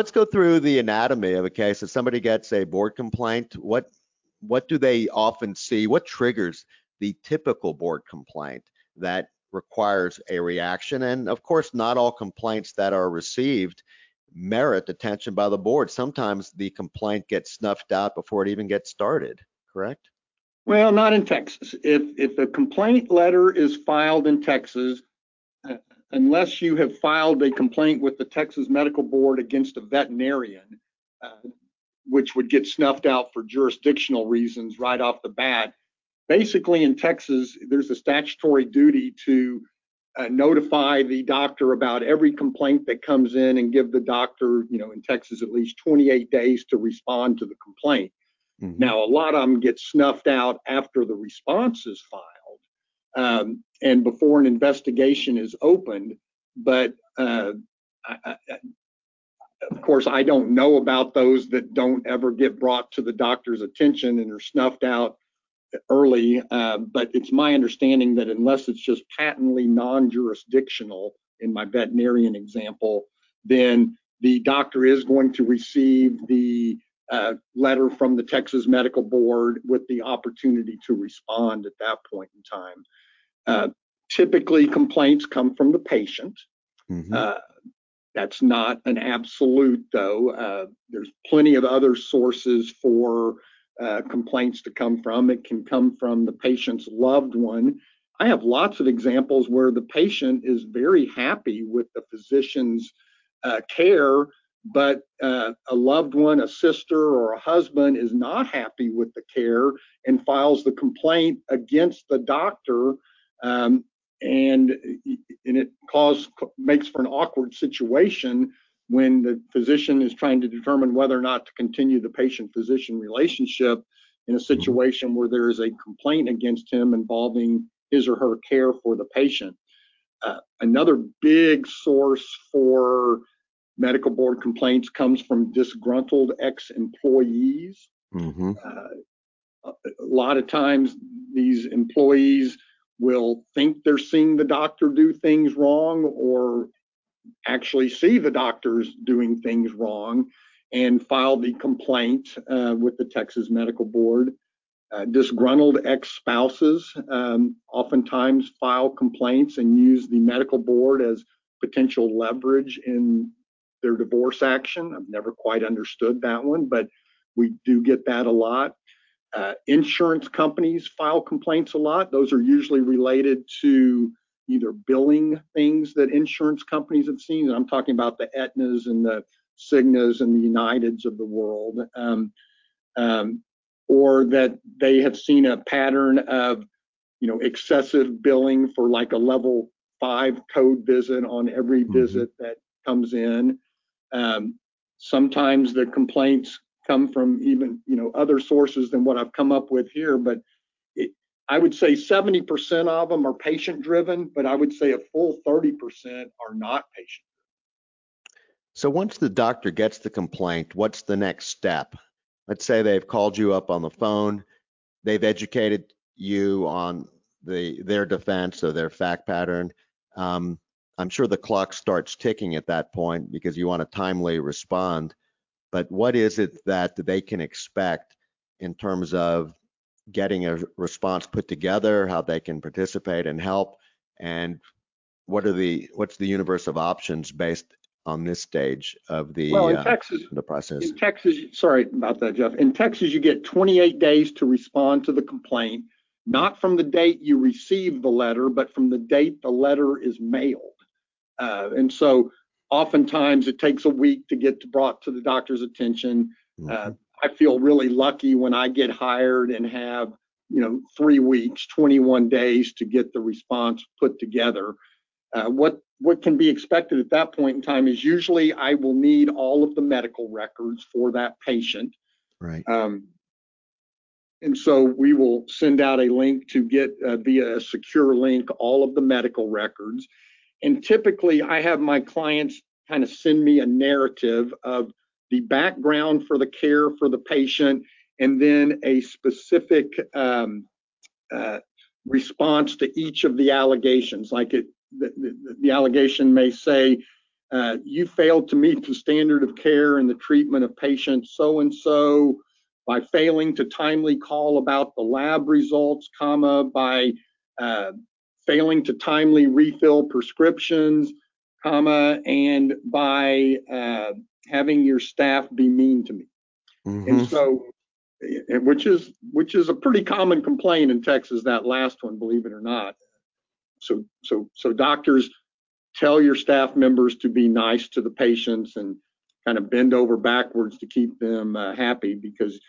Let's go through the anatomy of a case. If somebody gets a board complaint, what what do they often see? What triggers the typical board complaint that requires a reaction? And of course, not all complaints that are received merit attention by the board. Sometimes the complaint gets snuffed out before it even gets started, correct? Well, not in Texas. If if a complaint letter is filed in Texas, unless you have filed a complaint with the Texas Medical Board against a veterinarian, uh, which would get snuffed out for jurisdictional reasons right off the bat. Basically, in Texas, there's a statutory duty to uh, notify the doctor about every complaint that comes in and give the doctor, you know, in Texas at least 28 days to respond to the complaint. Mm-hmm. Now, a lot of them get snuffed out after the response is filed and before an investigation is opened. But uh, of course, I don't know about those that don't ever get brought to the doctor's attention and are snuffed out early. Uh, but it's my understanding that unless it's just patently non-jurisdictional, in my veterinarian example, then the doctor is going to receive the letter from the Texas Medical Board with the opportunity to respond at that point in time. Uh, typically, complaints come from the patient. Mm-hmm. Uh, that's not an absolute, though. Uh, there's plenty of other sources for uh, complaints to come from. It can come from the patient's loved one. I have lots of examples where the patient is very happy with the physician's uh, care, but uh, a loved one, a sister, or a husband is not happy with the care and files the complaint against the doctor. Um, and and it cause makes for an awkward situation when the physician is trying to determine whether or not to continue the patient-physician relationship in a mm-hmm. situation where there is a complaint against him involving his or her care for the patient. Uh, another big source for medical board complaints comes from disgruntled ex-employees. Mm-hmm. Uh, a lot of times, these employees will think they're seeing the doctor do things wrong or actually see the doctors doing things wrong and file the complaint uh, with the Texas Medical Board. Uh, disgruntled ex spouses um, oftentimes file complaints and use the medical board as potential leverage in their divorce action. I've never quite understood that one, but we do get that a lot. Uh, insurance companies file complaints a lot. Those are usually related to either billing things that insurance companies have seen, and I'm talking about the Aetnas and the Cignas and the Uniteds of the world, um, um, or that they have seen a pattern of, you know, excessive billing for like a level five code visit on every mm-hmm. visit that comes in. Um, sometimes the complaints come from even you know other sources than what I've come up with here, but it, I would say 70% of them are patient driven, but I would say a full 30% are not patient. So once the doctor gets the complaint, what's the next step? Let's say they've called you up on the phone, they've educated you on the their defense or their fact pattern. Um, I'm sure the clock starts ticking at that point because you want to timely respond but what is it that they can expect in terms of getting a response put together, how they can participate and help, and what are the what's the universe of options based on this stage of the well in uh, Texas the process? In Texas, sorry about that, Jeff. In Texas, you get 28 days to respond to the complaint, not from the date you receive the letter, but from the date the letter is mailed. Uh, and so oftentimes it takes a week to get brought to the doctor's attention. Mm-hmm. Uh, I feel really lucky when I get hired and have, you know, three weeks, 21 days to get the response put together. Uh, what what can be expected at that point in time is usually I will need all of the medical records for that patient. Right. Um, and so we will send out a link to get uh, via a secure link all of the medical records. And typically, I have my clients kind of send me a narrative of the background for the care for the patient and then a specific um, uh, response to each of the allegations. Like it, the, the, the allegation may say, uh, you failed to meet the standard of care in the treatment of patient so and so by failing to timely call about the lab results, comma, by uh, failing to timely refill prescriptions, comma, and by uh, having your staff be mean to me. Mm-hmm. And so, eh, which is which is a pretty common complaint in Texas. That last one, believe it or not. So so so doctors tell your staff members to be nice to the patients and kind of bend over backwards to keep them uh, happy because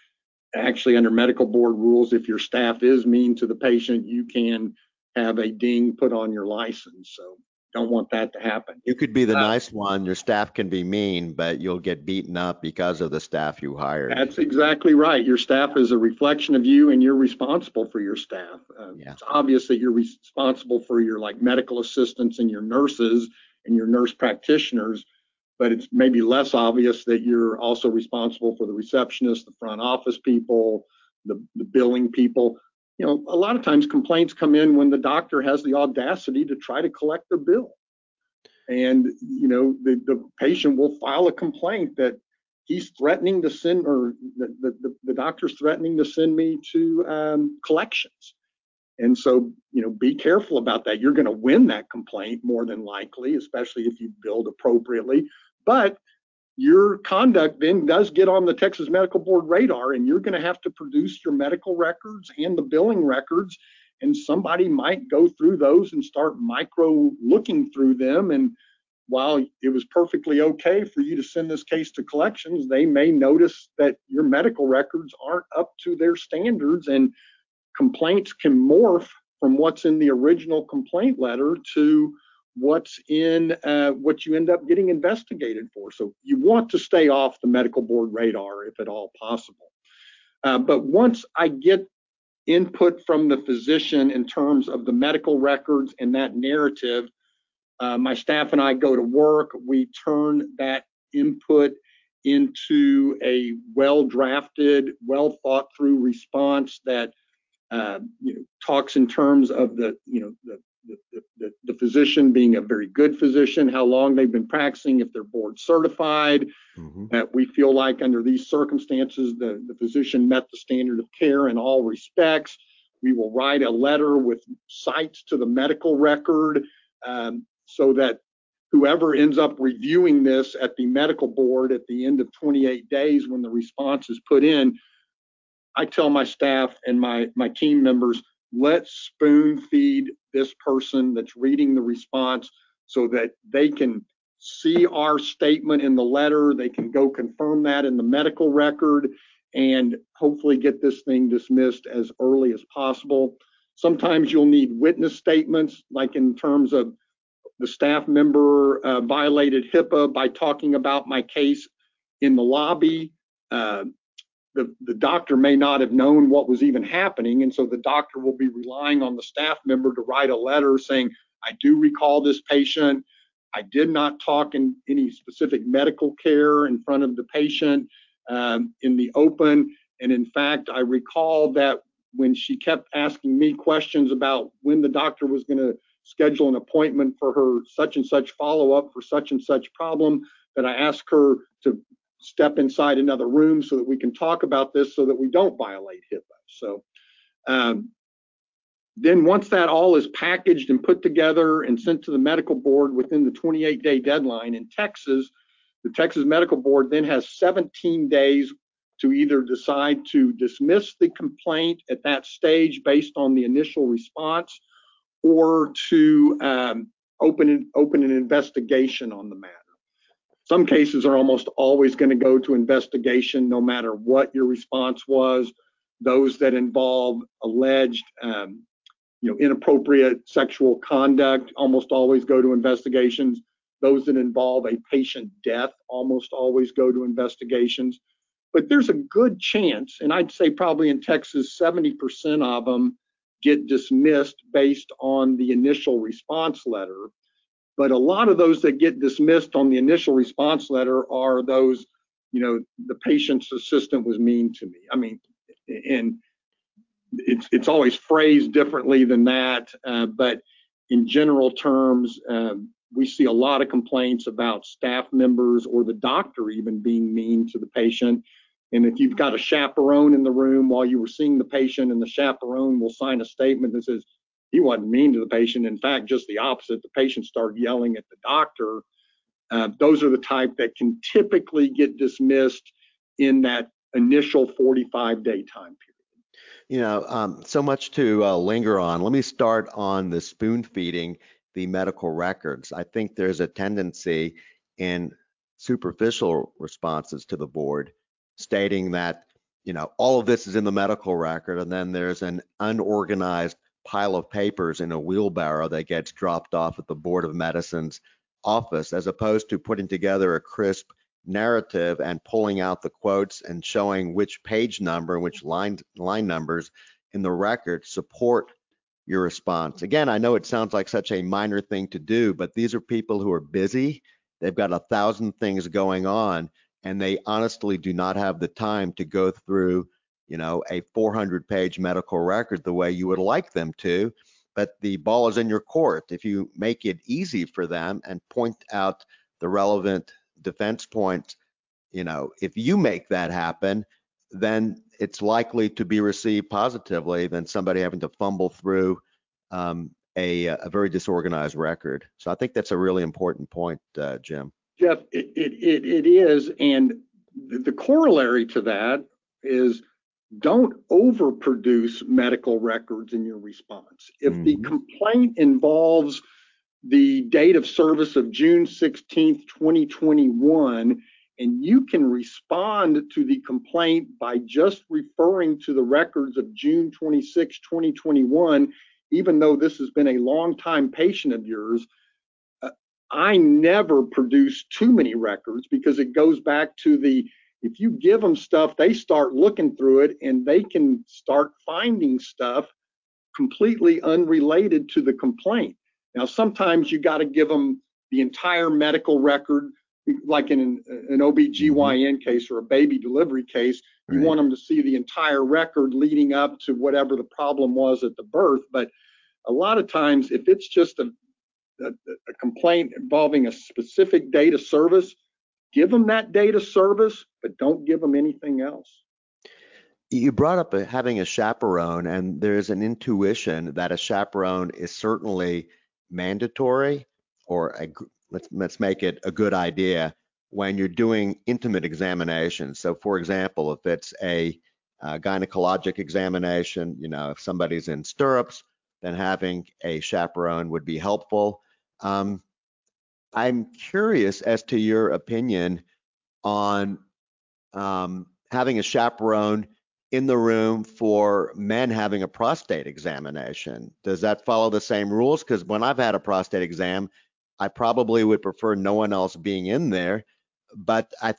actually under medical board rules if your staff is mean to the patient you can have a ding put on your license so don't want that to happen. You could be the uh, nice one, your staff can be mean, but you'll get beaten up because of the staff you hired. That's exactly right. Your staff is a reflection of you and you're responsible for your staff. Uh, yeah. It's obvious that you're responsible for your like medical assistants and your nurses and your nurse practitioners, but it's maybe less obvious that you're also responsible for the receptionists, the front office people, the, the billing people you know, a lot of times complaints come in when the doctor has the audacity to try to collect their bill. And, you know, the, the patient will file a complaint that he's threatening to send, or the, the, the doctor's threatening to send me to um, collections. And so, you know, be careful about that. You're going to win that complaint more than likely, especially if you build appropriately. But your conduct then does get on the Texas Medical Board radar, and you're going to have to produce your medical records and the billing records. And somebody might go through those and start micro looking through them. And while it was perfectly okay for you to send this case to collections, they may notice that your medical records aren't up to their standards, and complaints can morph from what's in the original complaint letter to what's in uh, what you end up getting investigated for. So you want to stay off the medical board radar if at all possible. Uh, but once I get input from the physician in terms of the medical records and that narrative, uh, my staff and I go to work. We turn that input into a well drafted, well thought through response that uh, you know, talks in terms of the you know the the, the, the, physician being a very good physician, how long they've been practicing, if they're board certified. Mm-hmm. That we feel like under these circumstances, the, the physician met the standard of care in all respects. We will write a letter with cites to the medical record um, so that whoever ends up reviewing this at the medical board at the end of 28 days when the response is put in, I tell my staff and my, my team members, let's spoon feed this person that's reading the response so that they can see our statement in the letter, they can go confirm that in the medical record, and hopefully get this thing dismissed as early as possible. Sometimes you'll need witness statements, like in terms of the staff member uh, violated HIPAA by talking about my case in the lobby. Uh, the, the doctor may not have known what was even happening. And so the doctor will be relying on the staff member to write a letter saying, I do recall this patient. I did not talk in any specific medical care in front of the patient um, in the open. And in fact, I recall that when she kept asking me questions about when the doctor was going to schedule an appointment for her such and such follow up for such and such problem, that I asked her to step inside another room so that we can talk about this so that we don't violate HIPAA. So um, then once that all is packaged and put together and sent to the medical board within the 28 day deadline in Texas, the Texas Medical Board then has 17 days to either decide to dismiss the complaint at that stage based on the initial response or to um, open, an, open an investigation on the matter. Some cases are almost always going to go to investigation no matter what your response was. Those that involve alleged um, you know, inappropriate sexual conduct almost always go to investigations. Those that involve a patient death almost always go to investigations. But there's a good chance, and I'd say probably in Texas, 70% of them get dismissed based on the initial response letter. But a lot of those that get dismissed on the initial response letter are those, you know, the patient's assistant was mean to me. I mean, and it's it's always phrased differently than that, uh, but in general terms, um, we see a lot of complaints about staff members or the doctor even being mean to the patient. And if you've got a chaperone in the room while you were seeing the patient and the chaperone will sign a statement that says he wasn't mean to the patient. In fact, just the opposite. The patient started yelling at the doctor. Uh, those are the type that can typically get dismissed in that initial 45 day time period. You know, um, so much to uh, linger on. Let me start on the spoon feeding the medical records. I think there's a tendency in superficial responses to the board stating that, you know, all of this is in the medical record, and then there's an unorganized pile of papers in a wheelbarrow that gets dropped off at the Board of Medicine's office, as opposed to putting together a crisp narrative and pulling out the quotes and showing which page number which line line numbers in the record support your response. Again, I know it sounds like such a minor thing to do, but these are people who are busy. They've got a thousand things going on, and they honestly do not have the time to go through, you know, a 400 page medical record the way you would like them to. But the ball is in your court. If you make it easy for them and point out the relevant defense points, you know, if you make that happen, then it's likely to be received positively than somebody having to fumble through um, a, a, very disorganized record. So I think that's a really important point, uh, Jim. Jeff, it, it, it is. And the corollary to that is don't overproduce medical records in your response. If mm-hmm. the complaint involves the date of service of June 16th, 2021, and you can respond to the complaint by just referring to the records of June 26, 2021, even though this has been a long time patient of yours. Uh, I never produce too many records because it goes back to the if you give them stuff, they start looking through it and they can start finding stuff completely unrelated to the complaint. Now, sometimes you got to give them the entire medical record, like in an, an OBGYN mm-hmm. case or a baby delivery case. You right. want them to see the entire record leading up to whatever the problem was at the birth. But a lot of times, if it's just a, a, a complaint involving a specific data service, give them that data service, but don't give them anything else. You brought up having a chaperone, and there's an intuition that a chaperone is certainly mandatory or a, let's let's make it a good idea when you're doing intimate examinations. So, for example, if it's a, a gynecologic examination, you know, if somebody's in stirrups, then having a chaperone would be helpful. Um, I'm curious as to your opinion on um, having a chaperone in the room for men having a prostate examination. Does that follow the same rules? Because when I've had a prostate exam, I probably would prefer no one else being in there. But I,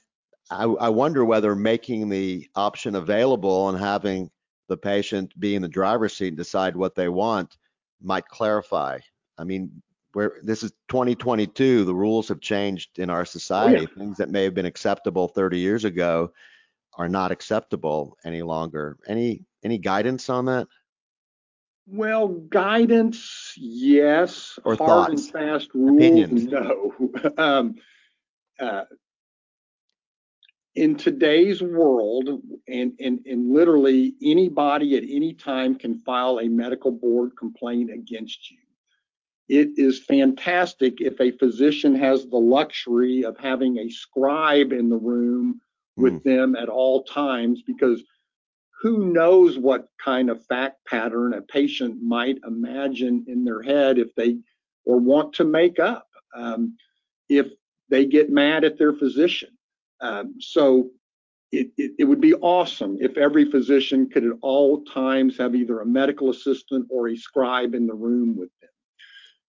I, I wonder whether making the option available and having the patient be in the driver's seat and decide what they want might clarify. I mean, where this is 2022, the rules have changed in our society. Oh, yeah. Things that may have been acceptable 30 years ago are not acceptable any longer. Any any guidance on that? Well, guidance, yes. Or Hard thoughts, and fast rules, opinions. no. um, uh, in today's world, and, and, and literally anybody at any time can file a medical board complaint against you. It is fantastic if a physician has the luxury of having a scribe in the room with mm. them at all times because who knows what kind of fact pattern a patient might imagine in their head if they or want to make up um, if they get mad at their physician. Um, so it, it, it, would be awesome if every physician could at all times have either a medical assistant or a scribe in the room with them.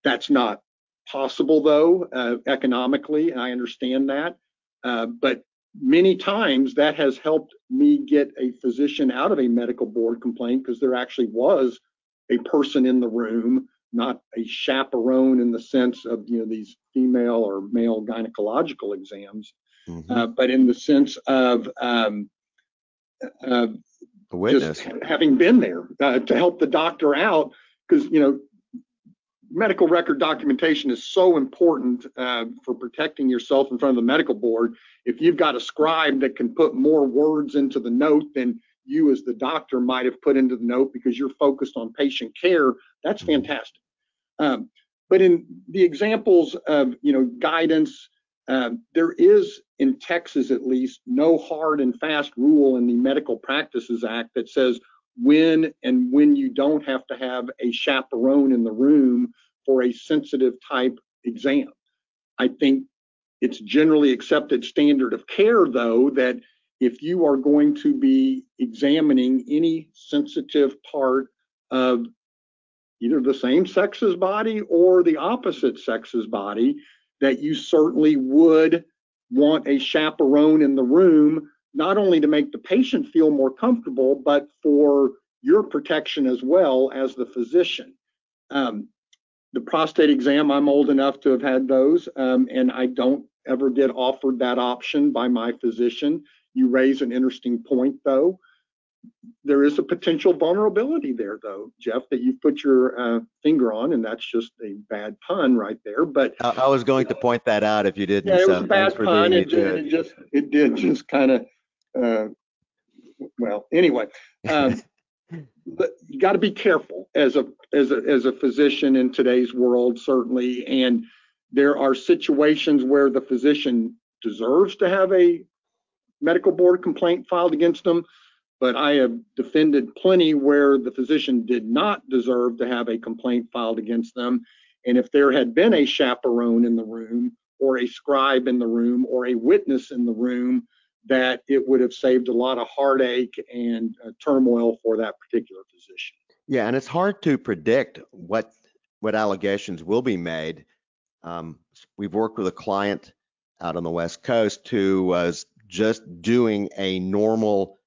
That's not possible though, uh, economically, and I understand that. Uh, but many times that has helped me get a physician out of a medical board complaint because there actually was a person in the room, not a chaperone in the sense of you know these female or male gynecological exams, mm-hmm. uh, but in the sense of um, uh, just having been there uh, to help the doctor out because you know medical record documentation is so important uh, for protecting yourself in front of the medical board. If you've got a scribe that can put more words into the note than you as the doctor might have put into the note because you're focused on patient care, that's mm-hmm. fantastic. Um, but in the examples of you know guidance, uh, there is in Texas at least no hard and fast rule in the Medical Practices Act that says when and when you don't have to have a chaperone in the room for a sensitive type exam. I think it's generally accepted standard of care, though, that if you are going to be examining any sensitive part of either the same sex's body or the opposite sex's body, that you certainly would want a chaperone in the room, not only to make the patient feel more comfortable, but for your protection as well as the physician. Um, the prostate exam, I'm old enough to have had those, um, and I don't ever get offered that option by my physician. You raise an interesting point, though. There is a potential vulnerability there, though, Jeff, that you've put your uh, finger on, and that's just a bad pun right there. But I, I was going to point that out if you didn't. Yeah, it was so a bad pun. It, it, just it did just kind of uh, well. Anyway, um, but you got to be careful as a as a as a physician in today's world certainly and there are situations where the physician deserves to have a medical board complaint filed against them but i have defended plenty where the physician did not deserve to have a complaint filed against them and if there had been a chaperone in the room or a scribe in the room or a witness in the room that it would have saved a lot of heartache and uh, turmoil for that particular physician. Yeah, and it's hard to predict what what allegations will be made. Um, we've worked with a client out on the West Coast who was just doing a normal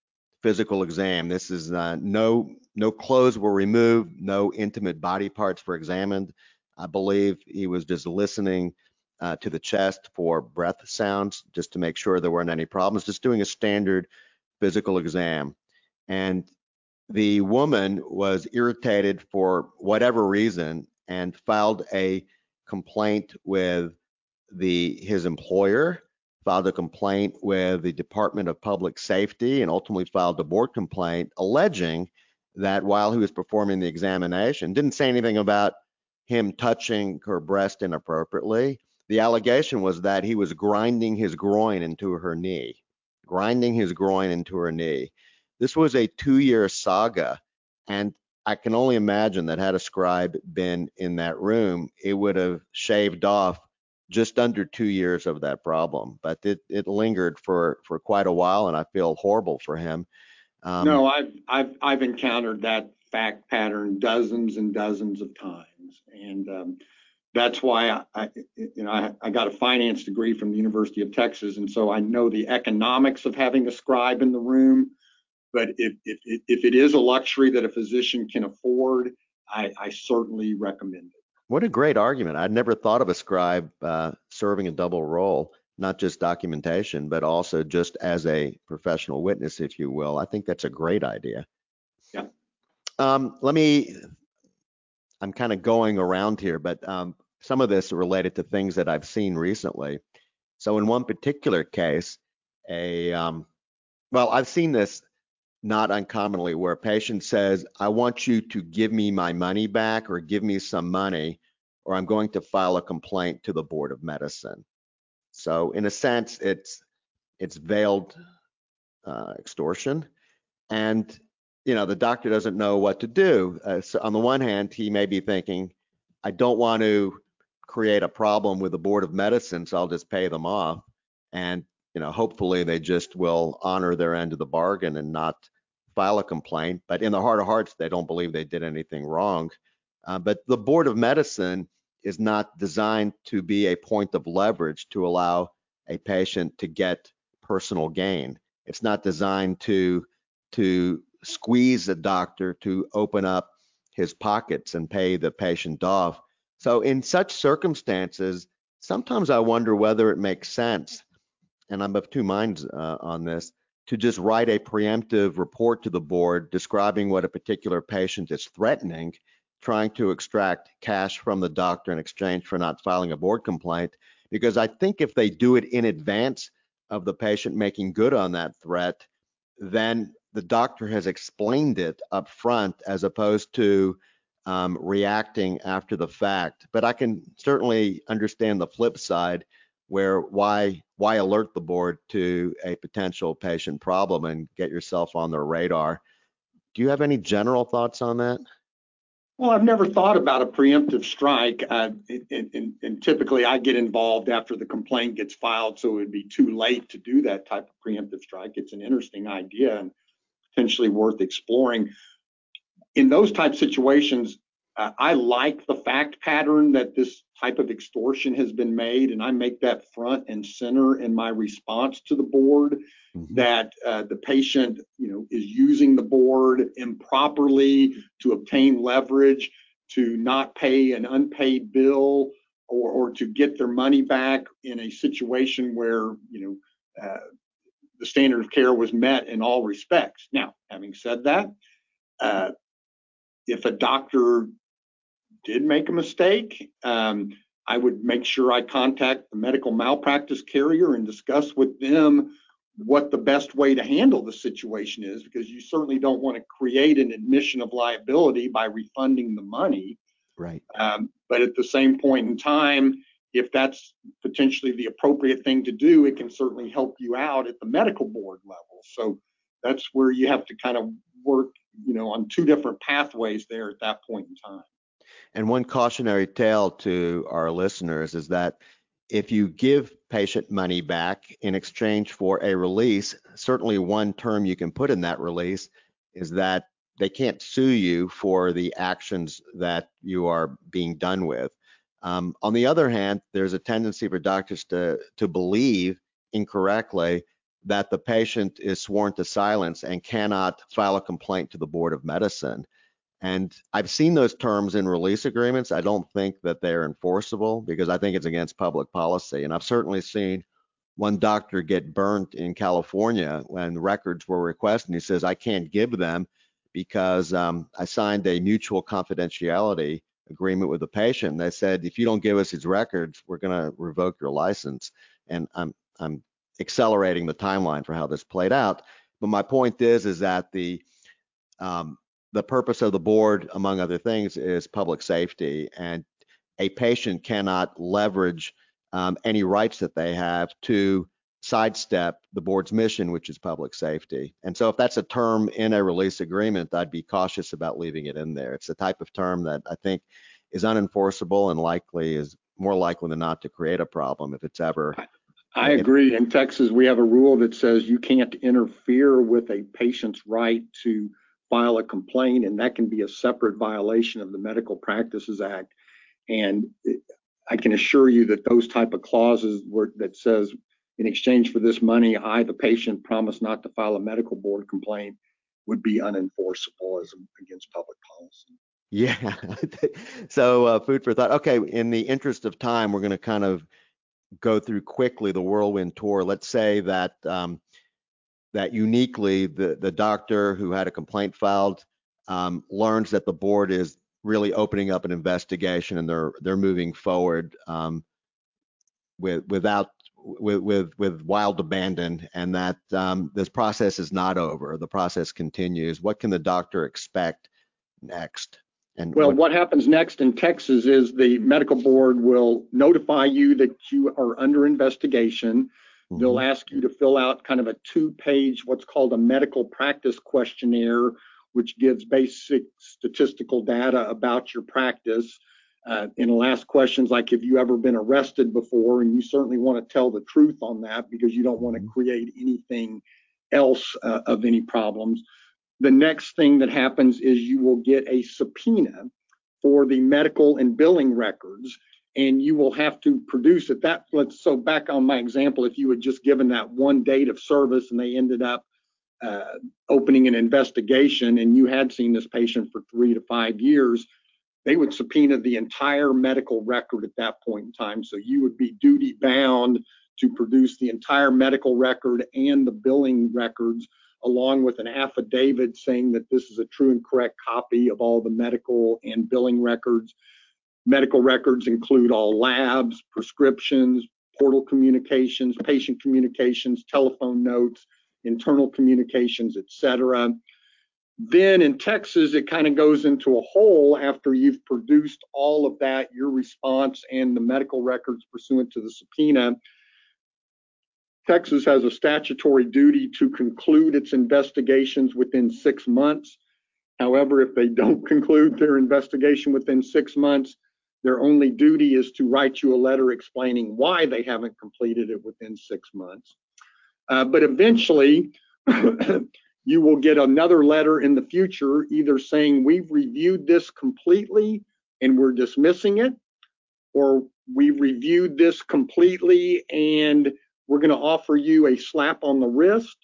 physical exam. This is uh, no no clothes were removed, no intimate body parts were examined. I believe he was just listening uh, to the chest for breath sounds, just to make sure there weren't any problems, just doing a standard physical exam. And the woman was irritated for whatever reason and filed a complaint with the his employer, filed a complaint with the Department of Public Safety, and ultimately filed a board complaint alleging that while he was performing the examination, didn't say anything about him touching her breast inappropriately, the allegation was that he was grinding his groin into her knee, grinding his groin into her knee. This was a two year saga. And I can only imagine that had a scribe been in that room, it would have shaved off just under two years of that problem. But it, it lingered for, for quite a while, and I feel horrible for him. Um, no, I've, I've, I've encountered that fact pattern dozens and dozens of times. And um, that's why I, you know, I, I, got a finance degree from the University of Texas, and so I know the economics of having a scribe in the room. But if if if it is a luxury that a physician can afford, I, I certainly recommend it. What a great argument! I'd never thought of a scribe uh, serving a double role, not just documentation, but also just as a professional witness, if you will. I think that's a great idea. Yeah. Um, let me I'm kind of going around here, but um, some of this related to things that I've seen recently. So in one particular case, a um, well, I've seen this not uncommonly where a patient says, I want you to give me my money back or give me some money, or I'm going to file a complaint to the Board of Medicine. So in a sense, it's it's veiled uh, extortion. And you know, the doctor doesn't know what to do. Uh, so on the one hand, he may be thinking, I don't want to create a problem with the board of medicine, so I'll just pay them off. And, you know, hopefully they just will honor their end of the bargain and not file a complaint. But in the heart of hearts, they don't believe they did anything wrong. Uh, but the board of medicine is not designed to be a point of leverage to allow a patient to get personal gain. It's not designed to to squeeze the doctor to open up his pockets and pay the patient off. So in such circumstances, sometimes I wonder whether it makes sense, and I'm of two minds uh, on this, to just write a preemptive report to the board describing what a particular patient is threatening trying to extract cash from the doctor in exchange for not filing a board complaint. Because I think if they do it in advance of the patient making good on that threat, then the doctor has explained it up front as opposed to um, reacting after the fact. But I can certainly understand the flip side where why why alert the board to a potential patient problem and get yourself on their radar. Do you have any general thoughts on that? Well, I've never thought about a preemptive strike, uh, and, and, and, typically I get involved after the complaint gets filed, so it would be too late to do that type of preemptive strike. It's an interesting idea and potentially worth exploring. In those type situations, uh, I like the fact pattern that this type of extortion has been made, and I make that front and center in my response to the board. Mm-hmm. That uh, the patient, you know, is using the board improperly to obtain leverage, to not pay an unpaid bill, or, or to get their money back in a situation where, you know, uh, the standard of care was met in all respects. Now, having said that, uh, if a doctor did make a mistake, um, I would make sure I contact the medical malpractice carrier and discuss with them what the best way to handle the situation is, because you certainly don't want to create an admission of liability by refunding the money. Right. Um, but at the same point in time, if that's potentially the appropriate thing to do, it can certainly help you out at the medical board level. So that's where you have to kind of work, you know, on two different pathways there at that point in time. And one cautionary tale to our listeners is that if you give patient money back in exchange for a release, certainly one term you can put in that release is that they can't sue you for the actions that you are being done with. Um, on the other hand, there's a tendency for doctors to to believe incorrectly that the patient is sworn to silence and cannot file a complaint to the Board of Medicine. And I've seen those terms in release agreements. I don't think that they're enforceable because I think it's against public policy. And I've certainly seen one doctor get burnt in California when records were requested. And he says, I can't give them because um, I signed a mutual confidentiality agreement with the patient. They said, if you don't give us his records, we're going to revoke your license. And I'm, I'm accelerating the timeline for how this played out. But my point is, is that the um, the purpose of the board, among other things, is public safety, and a patient cannot leverage um, any rights that they have to sidestep the board's mission, which is public safety. And so, if that's a term in a release agreement, I'd be cautious about leaving it in there. It's the type of term that I think is unenforceable and likely is more likely than not to create a problem if it's ever. I agree. In Texas, we have a rule that says you can't interfere with a patient's right to file a complaint, and that can be a separate violation of the Medical Practices Act. And I can assure you that those type of clauses were, that says in exchange for this money, I, the patient, promise not to file a medical board complaint would be unenforceable as against public policy. Yeah. so uh, food for thought. Okay. In the interest of time, we're going to kind of go through quickly the whirlwind tour. Let's say that um, that uniquely the, the doctor who had a complaint filed um, learns that the board is really opening up an investigation and they're they're moving forward um, with without with with with wild abandon and that um, this process is not over. The process continues. What can the doctor expect next and well what, what happens next in texas is the medical board will notify you that you are under investigation Mm-hmm. They'll ask you to fill out kind of a two page, what's called a medical practice questionnaire, which gives basic statistical data about your practice. Uh, and it'll ask questions like, have you ever been arrested before? And you certainly want to tell the truth on that because you don't want to mm-hmm. create anything else uh, of any problems. The next thing that happens is you will get a subpoena for the medical and billing records and you will have to produce at that let's so back on my example if you had just given that one date of service and they ended up uh, opening an investigation and you had seen this patient for three to five years they would subpoena the entire medical record at that point in time. So you would be duty bound to produce the entire medical record and the billing records along with an affidavit saying that this is a true and correct copy of all the medical and billing records. Medical records include all labs, prescriptions, portal communications, patient communications, telephone notes, internal communications, etc. Then in Texas, it kind of goes into a hole after you've produced all of that, your response and the medical records pursuant to the subpoena. Texas has a statutory duty to conclude its investigations within six months. However, if they don't conclude their investigation within six months, their only duty is to write you a letter explaining why they haven't completed it within six months. Uh, but eventually, you will get another letter in the future either saying we've reviewed this completely and we're dismissing it, or we've reviewed this completely and we're going to offer you a slap on the wrist,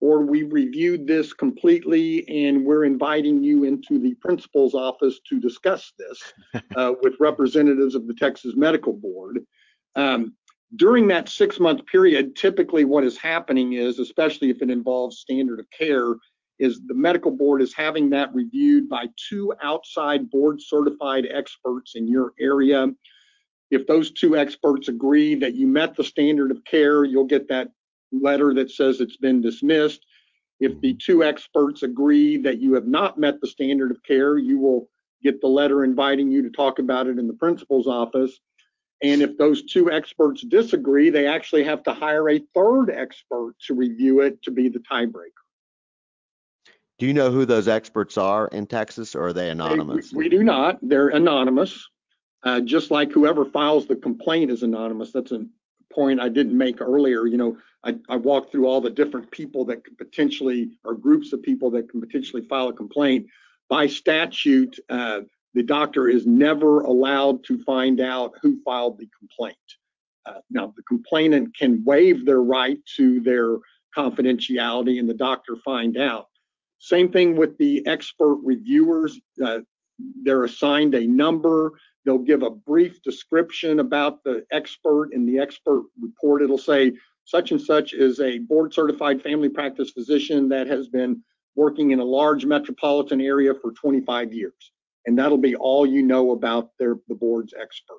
or we reviewed this completely and we're inviting you into the principal's office to discuss this uh, with representatives of the Texas Medical Board. Um, during that six month period, typically what is happening is, especially if it involves standard of care, is the medical board is having that reviewed by two outside board certified experts in your area. If those two experts agree that you met the standard of care, you'll get that letter that says it's been dismissed. If the two experts agree that you have not met the standard of care, you will get the letter inviting you to talk about it in the principal's office. And if those two experts disagree, they actually have to hire a third expert to review it to be the tiebreaker. Do you know who those experts are in Texas or are they anonymous? we, we do not. They're anonymous. Uh, just like whoever files the complaint is anonymous. That's a point I didn't make earlier. You know, I, I walked through all the different people that could potentially, or groups of people that can potentially file a complaint. By statute, uh, the doctor is never allowed to find out who filed the complaint. Uh, now, the complainant can waive their right to their confidentiality and the doctor find out. Same thing with the expert reviewers. Uh, they're assigned a number. They'll give a brief description about the expert in the expert report. It'll say such and such is a board certified family practice physician that has been working in a large metropolitan area for 25 years and that'll be all you know about their the board's expert.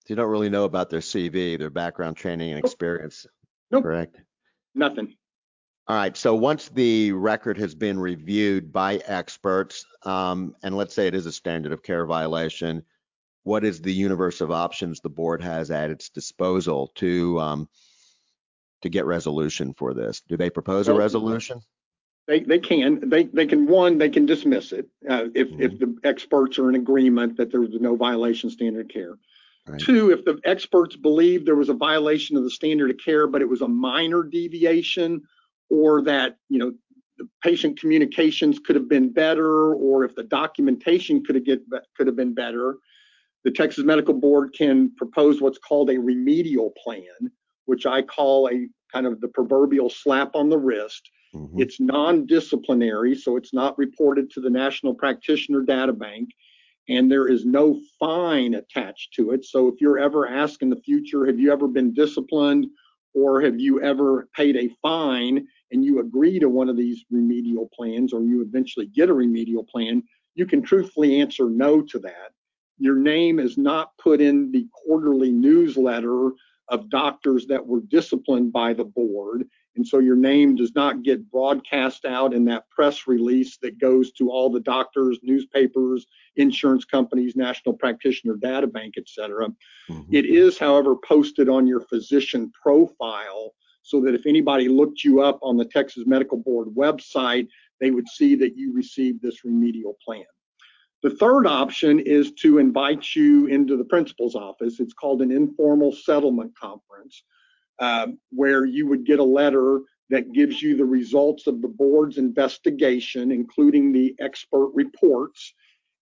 So you don't really know about their CV, their background training and experience. Nope. Correct. Nothing. All right. So once the record has been reviewed by experts, um, and let's say it is a standard of care violation, what is the universe of options the board has at its disposal to um, to get resolution for this? Do they propose a resolution? They, they can they they can one they can dismiss it uh, if mm-hmm. if the experts are in agreement that there was no violation standard of care. Right. Two, if the experts believe there was a violation of the standard of care, but it was a minor deviation, or that you know the patient communications could have been better, or if the documentation could have get could have been better, the Texas Medical Board can propose what's called a remedial plan, which I call a kind of the proverbial slap on the wrist Mm-hmm. It's non-disciplinary, so it's not reported to the National Practitioner Data Bank, and there is no fine attached to it. So if you're ever asked in the future, have you ever been disciplined or have you ever paid a fine and you agree to one of these remedial plans or you eventually get a remedial plan, you can truthfully answer no to that. Your name is not put in the quarterly newsletter of doctors that were disciplined by the board. And so your name does not get broadcast out in that press release that goes to all the doctors, newspapers, insurance companies, national practitioner data bank, et cetera. Mm-hmm. It is, however, posted on your physician profile so that if anybody looked you up on the Texas Medical Board website, they would see that you received this remedial plan. The third option is to invite you into the principal's office. It's called an informal settlement conference um, where you would get a letter that gives you the results of the board's investigation, including the expert reports,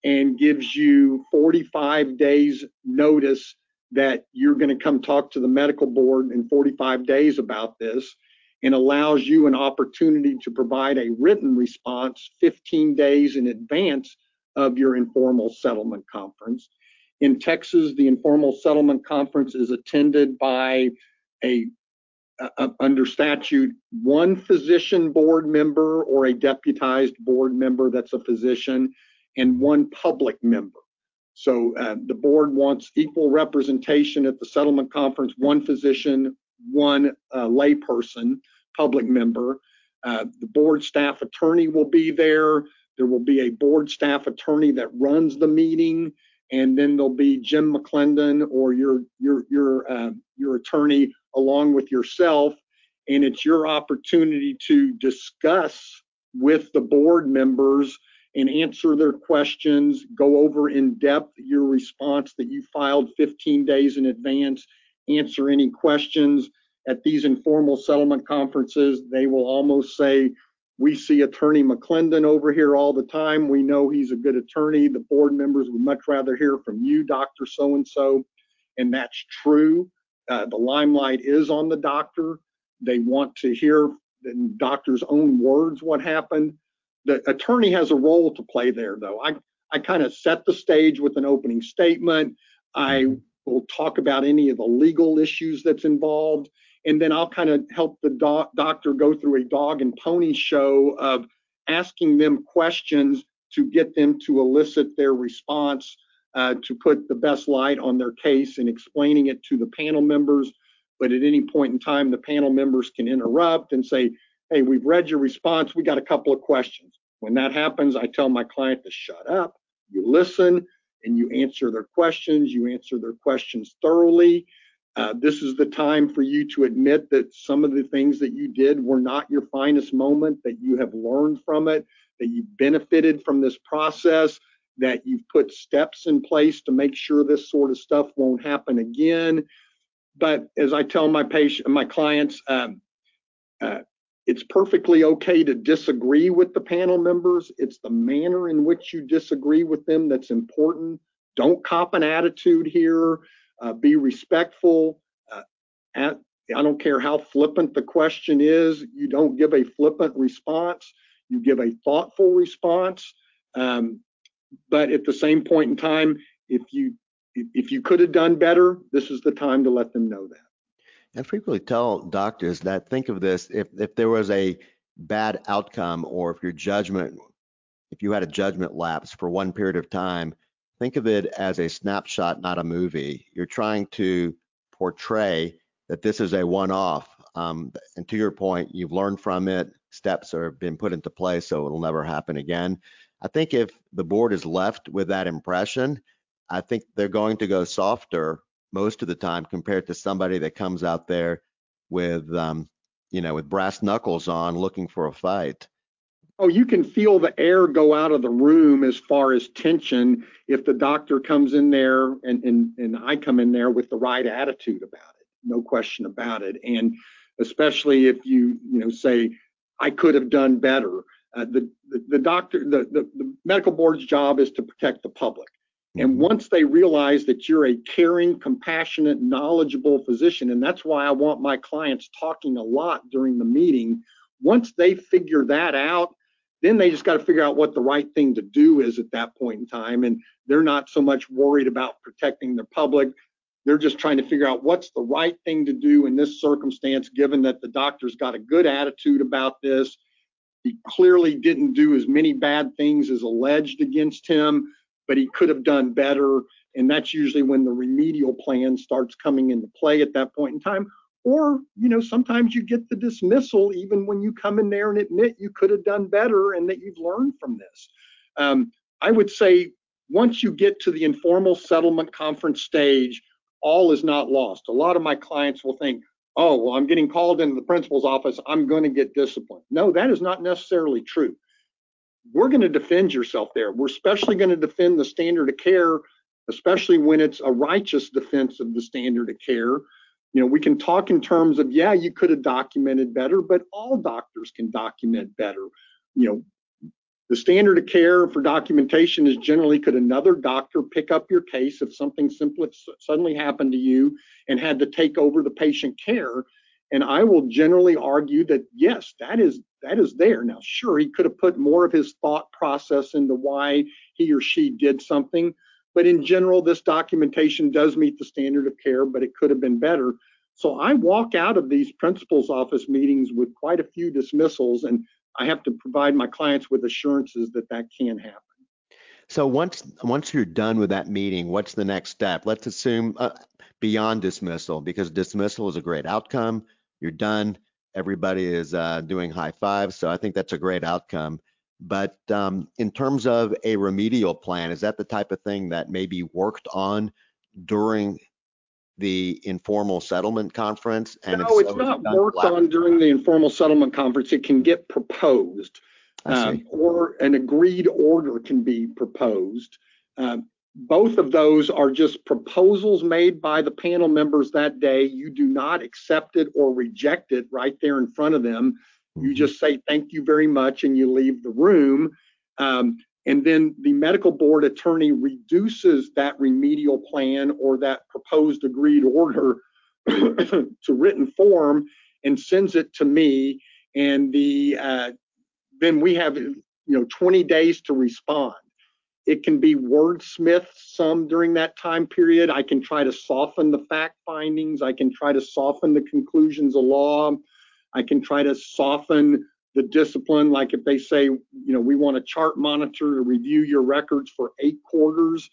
and gives you 45 days notice that you're going to come talk to the medical board in 45 days about this and allows you an opportunity to provide a written response 15 days in advance of your informal settlement conference. In Texas, the informal settlement conference is attended by a under statute, one physician board member or a deputized board member that's a physician, and one public member. So uh, the board wants equal representation at the settlement conference, one physician, one uh, layperson, public member. Uh, the board staff attorney will be there. There will be a board staff attorney that runs the meeting, and then there'll be Jim McClendon or your your your uh, your attorney along with yourself, and it's your opportunity to discuss with the board members and answer their questions, go over in depth your response that you filed 15 days in advance, answer any questions. At these informal settlement conferences, they will almost say, we see attorney McClendon over here all the time. We know he's a good attorney. The board members would much rather hear from you, Dr. So-and-so. And that's true. Uh, the limelight is on the doctor. They want to hear the doctor's own words what happened. The attorney has a role to play there, though. I, I kind of set the stage with an opening statement. I will talk about any of the legal issues that's involved and then I'll kind of help the doc doctor go through a dog and pony show of asking them questions to get them to elicit their response, uh, to put the best light on their case and explaining it to the panel members. But at any point in time, the panel members can interrupt and say, hey, we've read your response. We got a couple of questions. When that happens, I tell my client to shut up, you listen, and you answer their questions. You answer their questions thoroughly. Uh, this is the time for you to admit that some of the things that you did were not your finest moment, that you have learned from it, that you benefited from this process, that you've put steps in place to make sure this sort of stuff won't happen again. But as I tell my patient, my clients, um, uh, it's perfectly okay to disagree with the panel members. It's the manner in which you disagree with them that's important. Don't cop an attitude here uh, be respectful. Uh, at, I don't care how flippant the question is, you don't give a flippant response, you give a thoughtful response. Um, but at the same point in time, if you if you could have done better, this is the time to let them know that. I frequently tell doctors that think of this if if there was a bad outcome or if your judgment if you had a judgment lapse for one period of time, think of it as a snapshot, not a movie. You're trying to portray that this is a one-off. Um, and to your point, you've learned from it. Steps are been put into place, so it'll never happen again. I think if the board is left with that impression, I think they're going to go softer most of the time compared to somebody that comes out there with, um, you know, with brass knuckles on, looking for a fight. Oh, you can feel the air go out of the room as far as tension if the doctor comes in there and, and, and I come in there with the right attitude about it, no question about it. And especially if you, you know, say, I could have done better. Uh, the, the, the doctor, the, the, the medical board's job is to protect the public. And mm-hmm. once they realize that you're a caring, compassionate, knowledgeable physician, and that's why I want my clients talking a lot during the meeting. Once they figure that out, then they just got to figure out what the right thing to do is at that point in time. And they're not so much worried about protecting the public. They're just trying to figure out what's the right thing to do in this circumstance, given that the doctor's got a good attitude about this. He clearly didn't do as many bad things as alleged against him, but he could have done better. And that's usually when the remedial plan starts coming into play at that point in time. Or, you know, sometimes you get the dismissal even when you come in there and admit you could have done better and that you've learned from this. Um, I would say once you get to the informal settlement conference stage, all is not lost. A lot of my clients will think, oh, well, I'm getting called into the principal's office. I'm going to get disciplined. No, that is not necessarily true. We're going to defend yourself there. We're especially going to defend the standard of care, especially when it's a righteous defense of the standard of care you know, we can talk in terms of, yeah, you could have documented better, but all doctors can document better. You know, the standard of care for documentation is generally could another doctor pick up your case if something simply suddenly happened to you and had to take over the patient care? And I will generally argue that yes, that is that is there. Now, sure, he could have put more of his thought process into why he or she did something, but in general, this documentation does meet the standard of care, but it could have been better. So I walk out of these principal's office meetings with quite a few dismissals, and I have to provide my clients with assurances that that can happen. So once once you're done with that meeting, what's the next step? Let's assume uh, beyond dismissal, because dismissal is a great outcome. You're done. Everybody is uh, doing high fives, so I think that's a great outcome. But um, in terms of a remedial plan, is that the type of thing that may be worked on during the informal settlement conference? And no, it's so, not it's worked on during the informal settlement conference. It can get proposed, um, or an agreed order can be proposed. Um, both of those are just proposals made by the panel members that day. You do not accept it or reject it right there in front of them. You mm-hmm. just say thank you very much and you leave the room. Um, and then the medical board attorney reduces that remedial plan or that proposed agreed order to written form and sends it to me. And the uh, then we have you know 20 days to respond. It can be wordsmith some during that time period. I can try to soften the fact findings. I can try to soften the conclusions of law. I can try to soften the discipline, like if they say, you know, we want a chart monitor to review your records for eight quarters,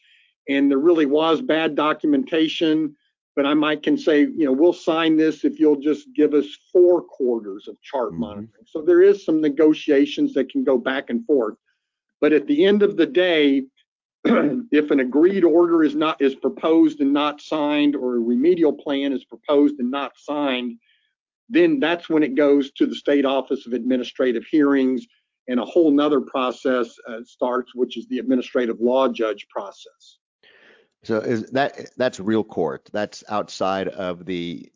and there really was bad documentation, but I might can say, you know, we'll sign this if you'll just give us four quarters of chart mm-hmm. monitoring. So there is some negotiations that can go back and forth. But at the end of the day, if an agreed order is not is proposed and not signed, or a remedial plan is proposed and not signed, then that's when it goes to the state office of administrative hearings and a whole nother process uh, starts which is the administrative law judge process. So is that that's real court. That's outside of the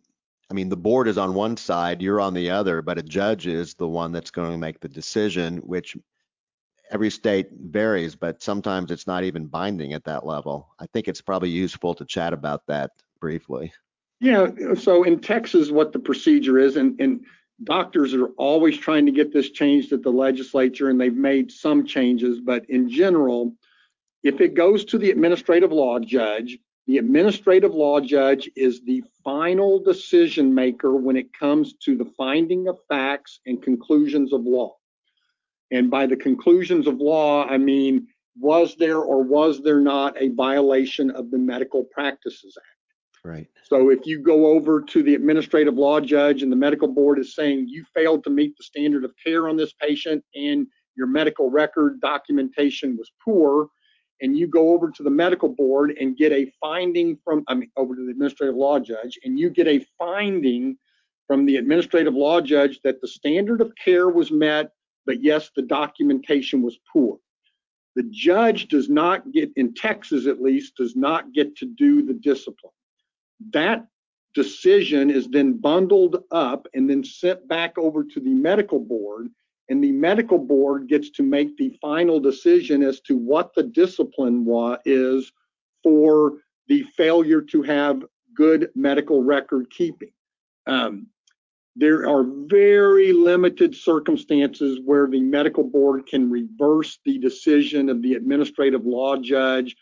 i mean the board is on one side you're on the other but a judge is the one that's going to make the decision which every state varies but sometimes it's not even binding at that level. I think it's probably useful to chat about that briefly yeah, so in Texas, what the procedure is, and, and doctors are always trying to get this changed at the legislature, and they've made some changes, but in general, if it goes to the administrative law judge, the administrative law judge is the final decision maker when it comes to the finding of facts and conclusions of law. And by the conclusions of law, I mean, was there or was there not a violation of the Medical Practices Act? Right. So if you go over to the administrative law judge and the medical board is saying you failed to meet the standard of care on this patient and your medical record documentation was poor, and you go over to the medical board and get a finding from, I mean, over to the administrative law judge, and you get a finding from the administrative law judge that the standard of care was met, but yes, the documentation was poor. The judge does not get, in Texas at least, does not get to do the discipline. That decision is then bundled up and then sent back over to the medical board. And the medical board gets to make the final decision as to what the discipline wa- is for the failure to have good medical record keeping. Um, there are very limited circumstances where the medical board can reverse the decision of the administrative law judge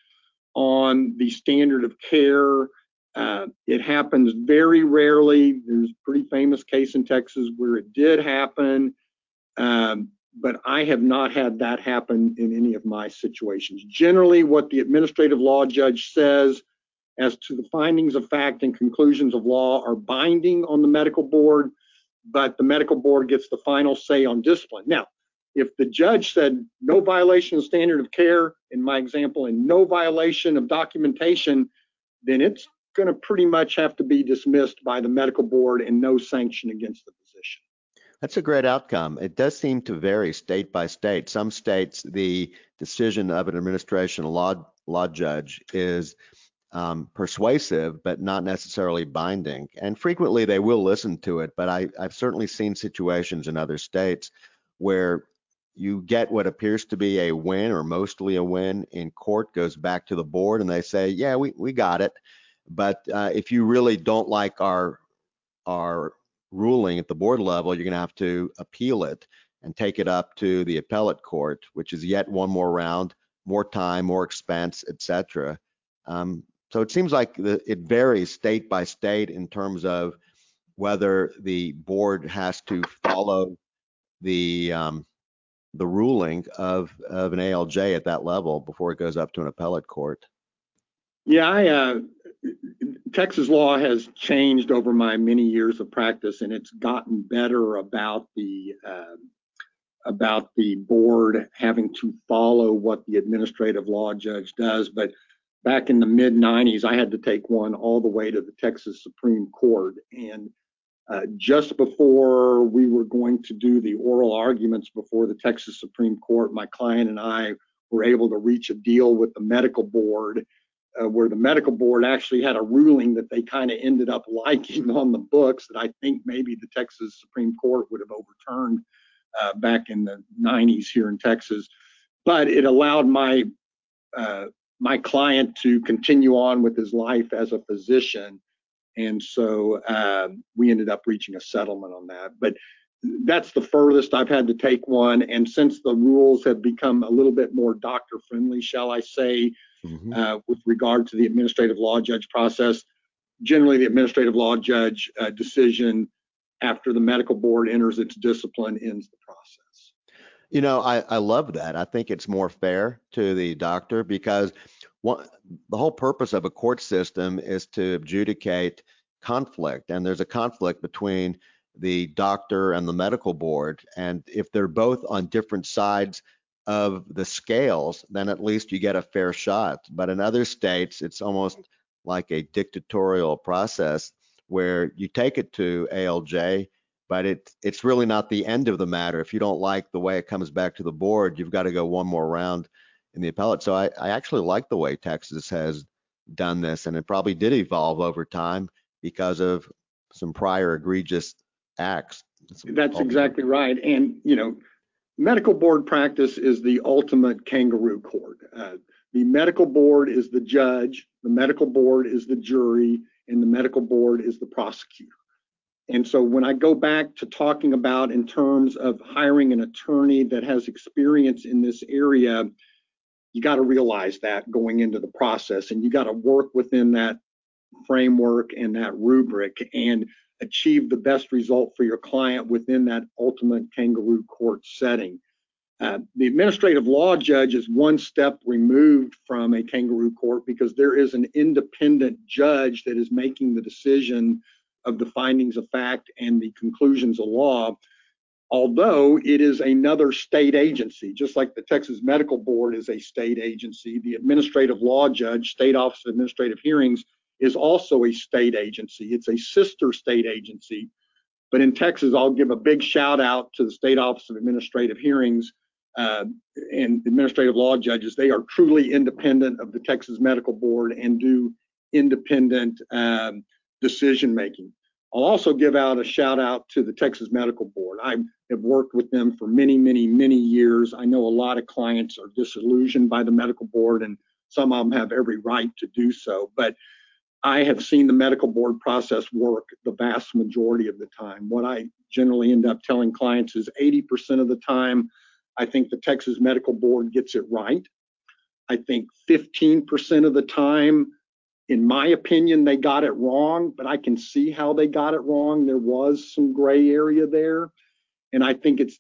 on the standard of care uh, it happens very rarely. There's a pretty famous case in Texas where it did happen, um, but I have not had that happen in any of my situations. Generally, what the administrative law judge says as to the findings of fact and conclusions of law are binding on the medical board, but the medical board gets the final say on discipline. Now, if the judge said no violation of standard of care, in my example, and no violation of documentation, then it's going to pretty much have to be dismissed by the medical board and no sanction against the physician. That's a great outcome. It does seem to vary state by state. Some states, the decision of an administration law law judge is um, persuasive, but not necessarily binding. And frequently they will listen to it. But I, I've certainly seen situations in other states where you get what appears to be a win or mostly a win in court, goes back to the board, and they say, yeah, we, we got it. But uh, if you really don't like our our ruling at the board level, you're going to have to appeal it and take it up to the appellate court, which is yet one more round, more time, more expense, etc. Um, so it seems like the, it varies state by state in terms of whether the board has to follow the um, the ruling of of an ALJ at that level before it goes up to an appellate court. Yeah, I, uh, Texas law has changed over my many years of practice, and it's gotten better about the uh, about the board having to follow what the administrative law judge does. But back in the mid 90s, I had to take one all the way to the Texas Supreme Court, and uh, just before we were going to do the oral arguments before the Texas Supreme Court, my client and I were able to reach a deal with the medical board uh, where the medical board actually had a ruling that they kind of ended up liking on the books that I think maybe the Texas Supreme Court would have overturned uh, back in the 90s here in Texas. But it allowed my uh, my client to continue on with his life as a physician, and so um, we ended up reaching a settlement on that. But that's the furthest I've had to take one. And since the rules have become a little bit more doctor friendly, shall I say, mm-hmm. uh, with regard to the administrative law judge process, generally the administrative law judge uh, decision after the medical board enters its discipline ends the process. You know, I, I love that. I think it's more fair to the doctor because one, the whole purpose of a court system is to adjudicate conflict. And there's a conflict between the doctor and the medical board. And if they're both on different sides of the scales, then at least you get a fair shot. But in other states, it's almost like a dictatorial process where you take it to ALJ, but it, it's really not the end of the matter. If you don't like the way it comes back to the board, you've got to go one more round in the appellate. So I, I actually like the way Texas has done this, and it probably did evolve over time because of some prior egregious acts. That's exactly right. And, you know, medical board practice is the ultimate kangaroo court. Uh, the medical board is the judge, the medical board is the jury, and the medical board is the prosecutor. And so when I go back to talking about in terms of hiring an attorney that has experience in this area, you got to realize that going into the process and you got to work within that framework and that rubric. And achieve the best result for your client within that ultimate kangaroo court setting. Uh, the administrative law judge is one step removed from a kangaroo court because there is an independent judge that is making the decision of the findings of fact and the conclusions of law. Although it is another state agency, just like the Texas Medical Board is a state agency, the administrative law judge, State Office of Administrative Hearings, is also a state agency. It's a sister state agency. But in Texas, I'll give a big shout out to the State Office of Administrative Hearings uh, and administrative law judges. They are truly independent of the Texas Medical Board and do independent um, decision making. I'll also give out a shout out to the Texas Medical Board. I have worked with them for many, many, many years. I know a lot of clients are disillusioned by the medical board, and some of them have every right to do so. But I have seen the medical board process work the vast majority of the time. What I generally end up telling clients is 80% of the time, I think the Texas Medical Board gets it right. I think 15% of the time, in my opinion, they got it wrong, but I can see how they got it wrong. There was some gray area there. And I think it's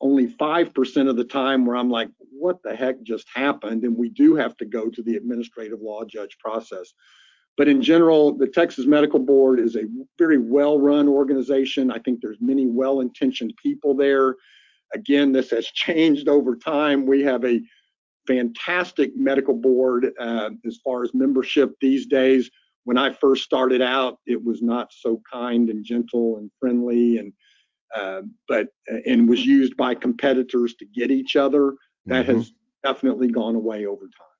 only 5% of the time where I'm like, what the heck just happened? And we do have to go to the administrative law judge process. But in general, the Texas Medical Board is a very well-run organization. I think there's many well-intentioned people there. Again, this has changed over time. We have a fantastic medical board uh, as far as membership these days. When I first started out, it was not so kind and gentle and friendly, and uh, but and was used by competitors to get each other. That mm-hmm. has definitely gone away over time.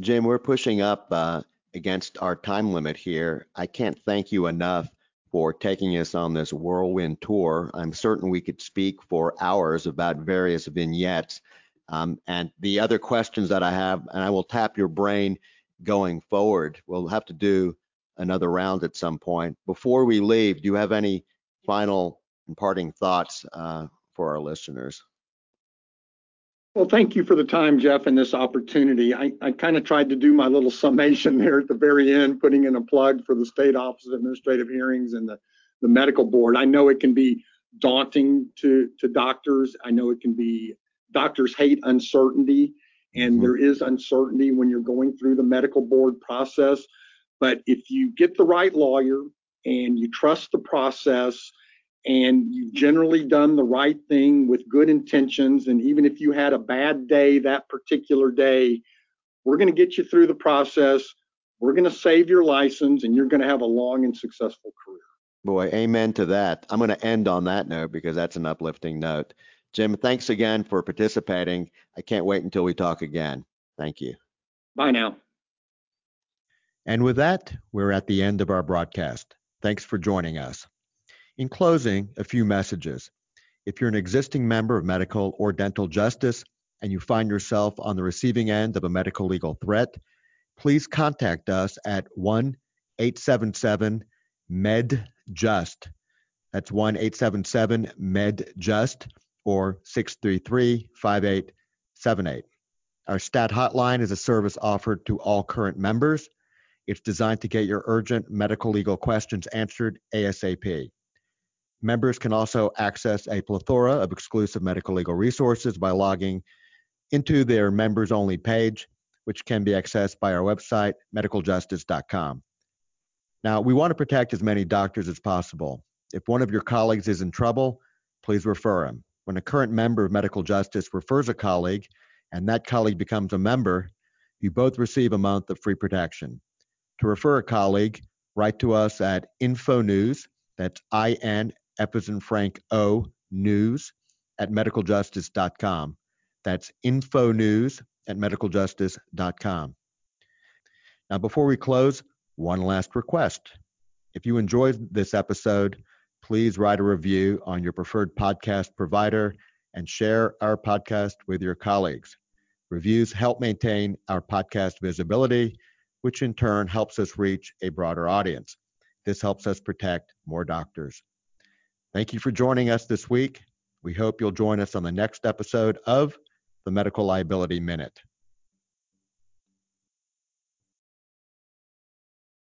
Jim, we're pushing up uh, against our time limit here. I can't thank you enough for taking us on this whirlwind tour. I'm certain we could speak for hours about various vignettes. Um, and the other questions that I have, and I will tap your brain going forward. We'll have to do another round at some point. Before we leave, do you have any final and parting thoughts uh, for our listeners? Well, thank you for the time, Jeff, and this opportunity. I, I kind of tried to do my little summation there at the very end, putting in a plug for the State Office of Administrative Hearings and the the medical board. I know it can be daunting to to doctors. I know it can be doctors hate uncertainty and mm-hmm. there is uncertainty when you're going through the medical board process. But if you get the right lawyer and you trust the process and you've generally done the right thing with good intentions, and even if you had a bad day that particular day, we're going to get you through the process. We're going to save your license and you're going to have a long and successful career. Boy, amen to that. I'm going to end on that note because that's an uplifting note. Jim, thanks again for participating. I can't wait until we talk again. Thank you. Bye now. And with that, we're at the end of our broadcast. Thanks for joining us. In closing, a few messages. If you're an existing member of medical or dental justice and you find yourself on the receiving end of a medical legal threat, please contact us at 1 877 MED-JUST. That's 1 877 MED-JUST or 633 5878. Our STAT hotline is a service offered to all current members. It's designed to get your urgent medical legal questions answered ASAP. Members can also access a plethora of exclusive medical legal resources by logging into their members only page, which can be accessed by our website, medicaljustice.com. Now, we want to protect as many doctors as possible. If one of your colleagues is in trouble, please refer him. When a current member of medical justice refers a colleague and that colleague becomes a member, you both receive a month of free protection. To refer a colleague, write to us at info news, that's I-N, F in Frank, O, news, at medicaljustice.com. That's info news at medicaljustice.com. Now, before we close, one last request. If you enjoyed this episode, please write a review on your preferred podcast provider and share our podcast with your colleagues. Reviews help maintain our podcast visibility, which in turn helps us reach a broader audience. This helps us protect more doctors. Thank you for joining us this week. We hope you'll join us on the next episode of the Medical Liability Minute.